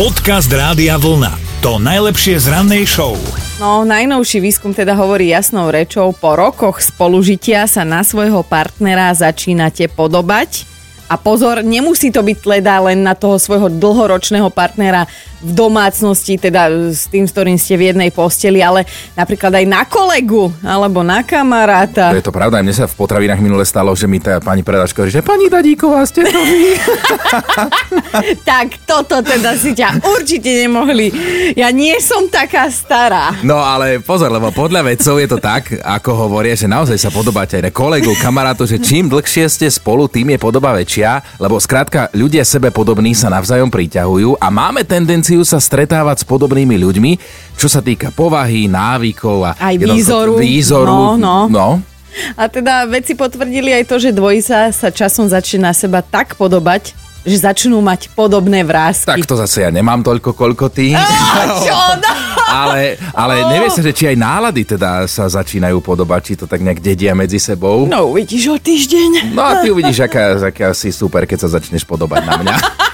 Podcast Rádia Vlna. To najlepšie z rannej show. No, najnovší výskum teda hovorí jasnou rečou, po rokoch spolužitia sa na svojho partnera začínate podobať. A pozor, nemusí to byť teda len na toho svojho dlhoročného partnera v domácnosti, teda s tým, s ktorým ste v jednej posteli, ale napríklad aj na kolegu alebo na kamaráta. To je to pravda, aj mne sa v potravinách minule stalo, že mi tá pani predačka hovorí, že pani Dadíková, ste to vy. tak toto teda si ťa určite nemohli. Ja nie som taká stará. No ale pozor, lebo podľa vedcov je to tak, ako hovoria, že naozaj sa podobáte aj na kolegu, kamarátu, že čím dlhšie ste spolu, tým je podoba väčšia, lebo skrátka ľudia sebe podobní sa navzájom priťahujú a máme tendenciu sa stretávať s podobnými ľuďmi, čo sa týka povahy, návykov a Aj výzoru. výzoru. No, no. no. A teda vedci potvrdili aj to, že dvojica sa časom začína seba tak podobať, že začnú mať podobné vrázky. Tak to zase ja nemám toľko, koľko ty. Á, čo? No. Ale, ale nevie sa, že či aj nálady teda sa začínajú podobať, či to tak nejak dedia medzi sebou. No uvidíš o týždeň. No a ty uvidíš, aká, aká si super, keď sa začneš podobať na mňa.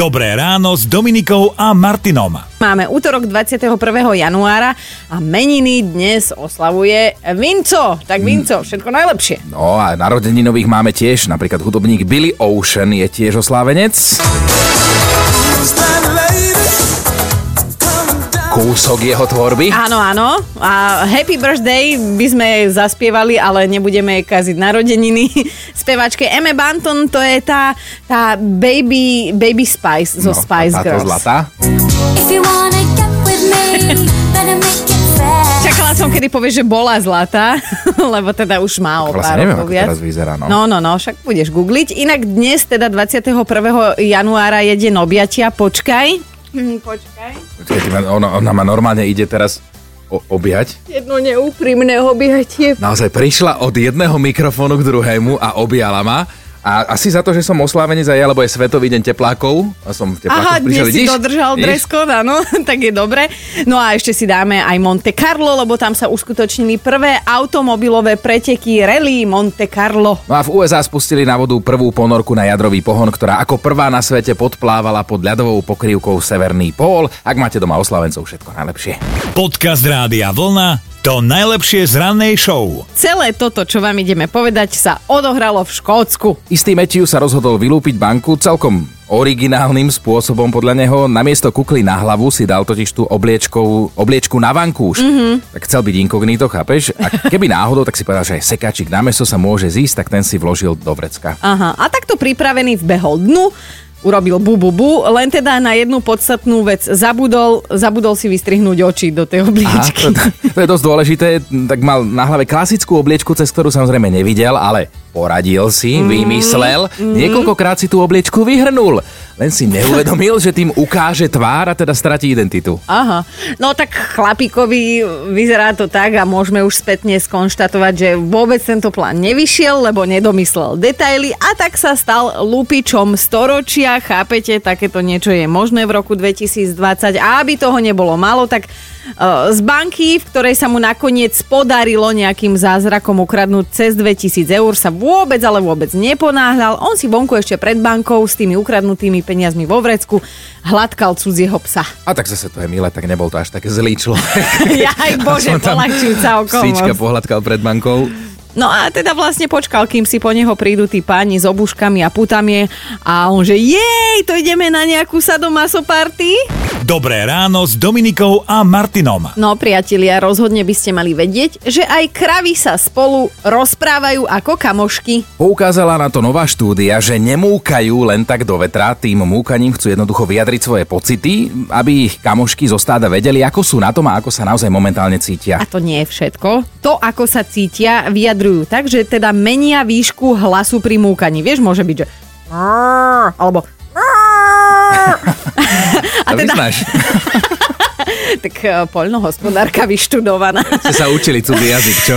Dobré ráno s Dominikou a Martinom. Máme útorok 21. januára a meniny dnes oslavuje Vinco. Tak Vinco, všetko najlepšie. No a narodeninových máme tiež, napríklad hudobník Billy Ocean je tiež oslávenec. Kúsok jeho tvorby. Áno, áno. A Happy Birthday by sme zaspievali, ale nebudeme kaziť narodeniny. Spevačke Emme Banton, to je tá, tá baby, baby Spice zo Spice táto Girls. zlatá. Čakala som, kedy povieš, že bola zlatá, lebo teda už má o Vlastne pár neviem, ako viac. teraz vyzerá. No. No, no, no, však budeš googliť. Inak dnes, teda 21. januára je deň objatia. Počkaj. Hm, Počkaj. Počkaj, ma, ona, ona ma normálne ide teraz o, objať. Jedno neúprimné objatie. Naozaj prišla od jedného mikrofónu k druhému a objala ma. A asi za to, že som oslávenec aj ja, lebo je Svetový deň teplákov. A som v teplákoch Aha, prišiel, dnes si vidíš? dodržal Vidíš? dress code, áno, tak je dobre. No a ešte si dáme aj Monte Carlo, lebo tam sa uskutočnili prvé automobilové preteky Rally Monte Carlo. No a v USA spustili na vodu prvú ponorku na jadrový pohon, ktorá ako prvá na svete podplávala pod ľadovou pokrývkou Severný pól. Ak máte doma oslavencov, všetko najlepšie. Podcast Rádia Vlna. To najlepšie z rannej show. Celé toto, čo vám ideme povedať, sa odohralo v Škótsku. Istý Matthew sa rozhodol vylúpiť banku celkom originálnym spôsobom podľa neho. Namiesto kukly na hlavu si dal totiž tú obliečkou, obliečku na vankúš. Mm-hmm. Tak chcel byť inkognito, chápeš? A keby náhodou, tak si povedal, že aj sekačik na meso sa môže zísť, tak ten si vložil do vrecka. Aha, a takto pripravený vbehol dnu, urobil bu, bu, bu, len teda na jednu podstatnú vec zabudol, zabudol si vystrihnúť oči do tej Aha, obliečky. to, to je dosť dôležité, tak mal na hlave klasickú obliečku, cez ktorú samozrejme nevidel, ale poradil si, vymyslel, niekoľkokrát si tú obliečku vyhrnul. Len si neuvedomil, že tým ukáže tvár a teda stratí identitu. Aha, no tak chlapíkovi vyzerá to tak a môžeme už spätne skonštatovať, že vôbec tento plán nevyšiel, lebo nedomyslel detaily a tak sa stal lupičom storočia. Chápete, takéto niečo je možné v roku 2020 a aby toho nebolo málo, tak z banky, v ktorej sa mu nakoniec podarilo nejakým zázrakom ukradnúť cez 2000 eur, sa vôbec, ale vôbec neponáhľal. On si vonku ešte pred bankou s tými ukradnutými peniazmi vo vrecku hladkal cudzieho psa. A tak zase to je milé, tak nebol to až tak zlý človek. Jaj, bože, polahčujúca Psíčka okolnosť. pohľadkal pred bankou. No a teda vlastne počkal, kým si po neho prídu tí páni s obuškami a putami a on že jej, to ideme na nejakú sadomaso party? Dobré ráno s Dominikou a Martinom. No priatelia, rozhodne by ste mali vedieť, že aj kravy sa spolu rozprávajú ako kamošky. Poukázala na to nová štúdia, že nemúkajú len tak do vetra, tým múkaním chcú jednoducho vyjadriť svoje pocity, aby ich kamošky zo stáda vedeli, ako sú na tom a ako sa naozaj momentálne cítia. A to nie je všetko. To, ako sa cítia, vyjadrujú tak, že teda menia výšku hlasu pri múkaní. Vieš, môže byť, že alebo A teda... Tak eh, poľnohospodárka vyštudovaná. ste sa učili cudzí jazyk, čo?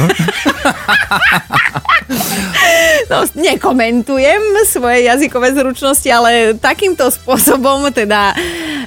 No, nekomentujem svoje jazykové zručnosti, ale takýmto spôsobom teda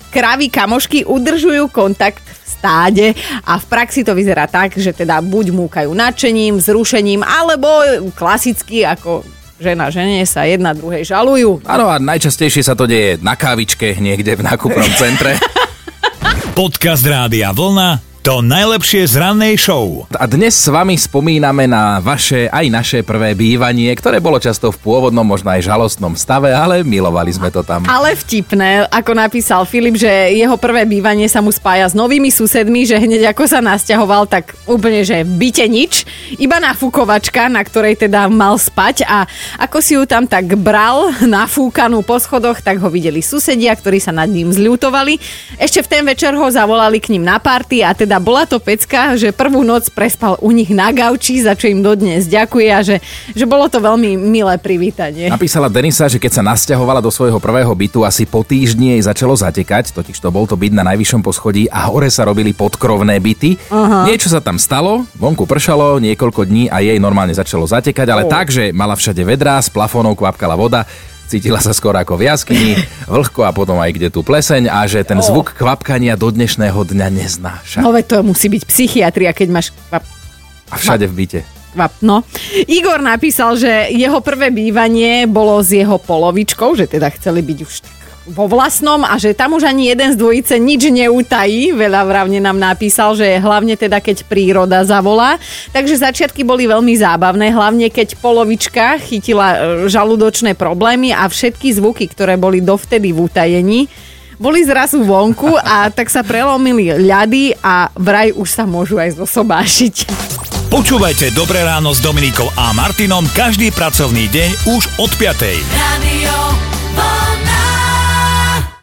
kravy kamošky udržujú kontakt stáde a v praxi to vyzerá tak, že teda buď múkajú nadšením, vzrušením, alebo klasicky ako žena žene sa jedna druhej žalujú. Áno a najčastejšie sa to deje na kávičke niekde v nákupnom centre. Podcast Rádia Vlna to najlepšie z rannej show. A dnes s vami spomíname na vaše aj naše prvé bývanie, ktoré bolo často v pôvodnom, možno aj žalostnom stave, ale milovali sme to tam. Ale vtipné, ako napísal Filip, že jeho prvé bývanie sa mu spája s novými susedmi, že hneď ako sa nasťahoval, tak úplne, že byte nič, iba nafúkovačka, na ktorej teda mal spať a ako si ju tam tak bral nafúkanú po schodoch, tak ho videli susedia, ktorí sa nad ním zľutovali. Ešte v ten večer ho zavolali k ním na party a teda bola to pecka, že prvú noc prespal u nich na gauči, za čo im dodnes ďakuje a že, že bolo to veľmi milé privítanie. Napísala Denisa, že keď sa nasťahovala do svojho prvého bytu, asi po týždni jej začalo zatekať, totiž to bol to byt na najvyššom poschodí a hore sa robili podkrovné byty. Aha. Niečo sa tam stalo, vonku pršalo niekoľko dní a jej normálne začalo zatekať, ale Oh. tak, že mala všade vedrá, z plafónov kvapkala voda, cítila sa skoro ako v jaskyni, vlhko a potom aj kde tu pleseň a že ten zvuk kvapkania do dnešného dňa neznáša. No to musí byť psychiatria, keď máš kvap, A všade v byte. kvap, no. Igor napísal, že jeho prvé bývanie bolo s jeho polovičkou, že teda chceli byť už tak vo vlastnom a že tam už ani jeden z dvojice nič neutají. Veľa vravne nám napísal, že hlavne teda keď príroda zavolá. Takže začiatky boli veľmi zábavné, hlavne keď polovička chytila e, žalúdočné problémy a všetky zvuky, ktoré boli dovtedy v utajení, boli zrazu vonku a tak sa prelomili ľady a vraj už sa môžu aj zosobášiť. Počúvajte Dobré ráno s Dominikou a Martinom každý pracovný deň už od 5. Radio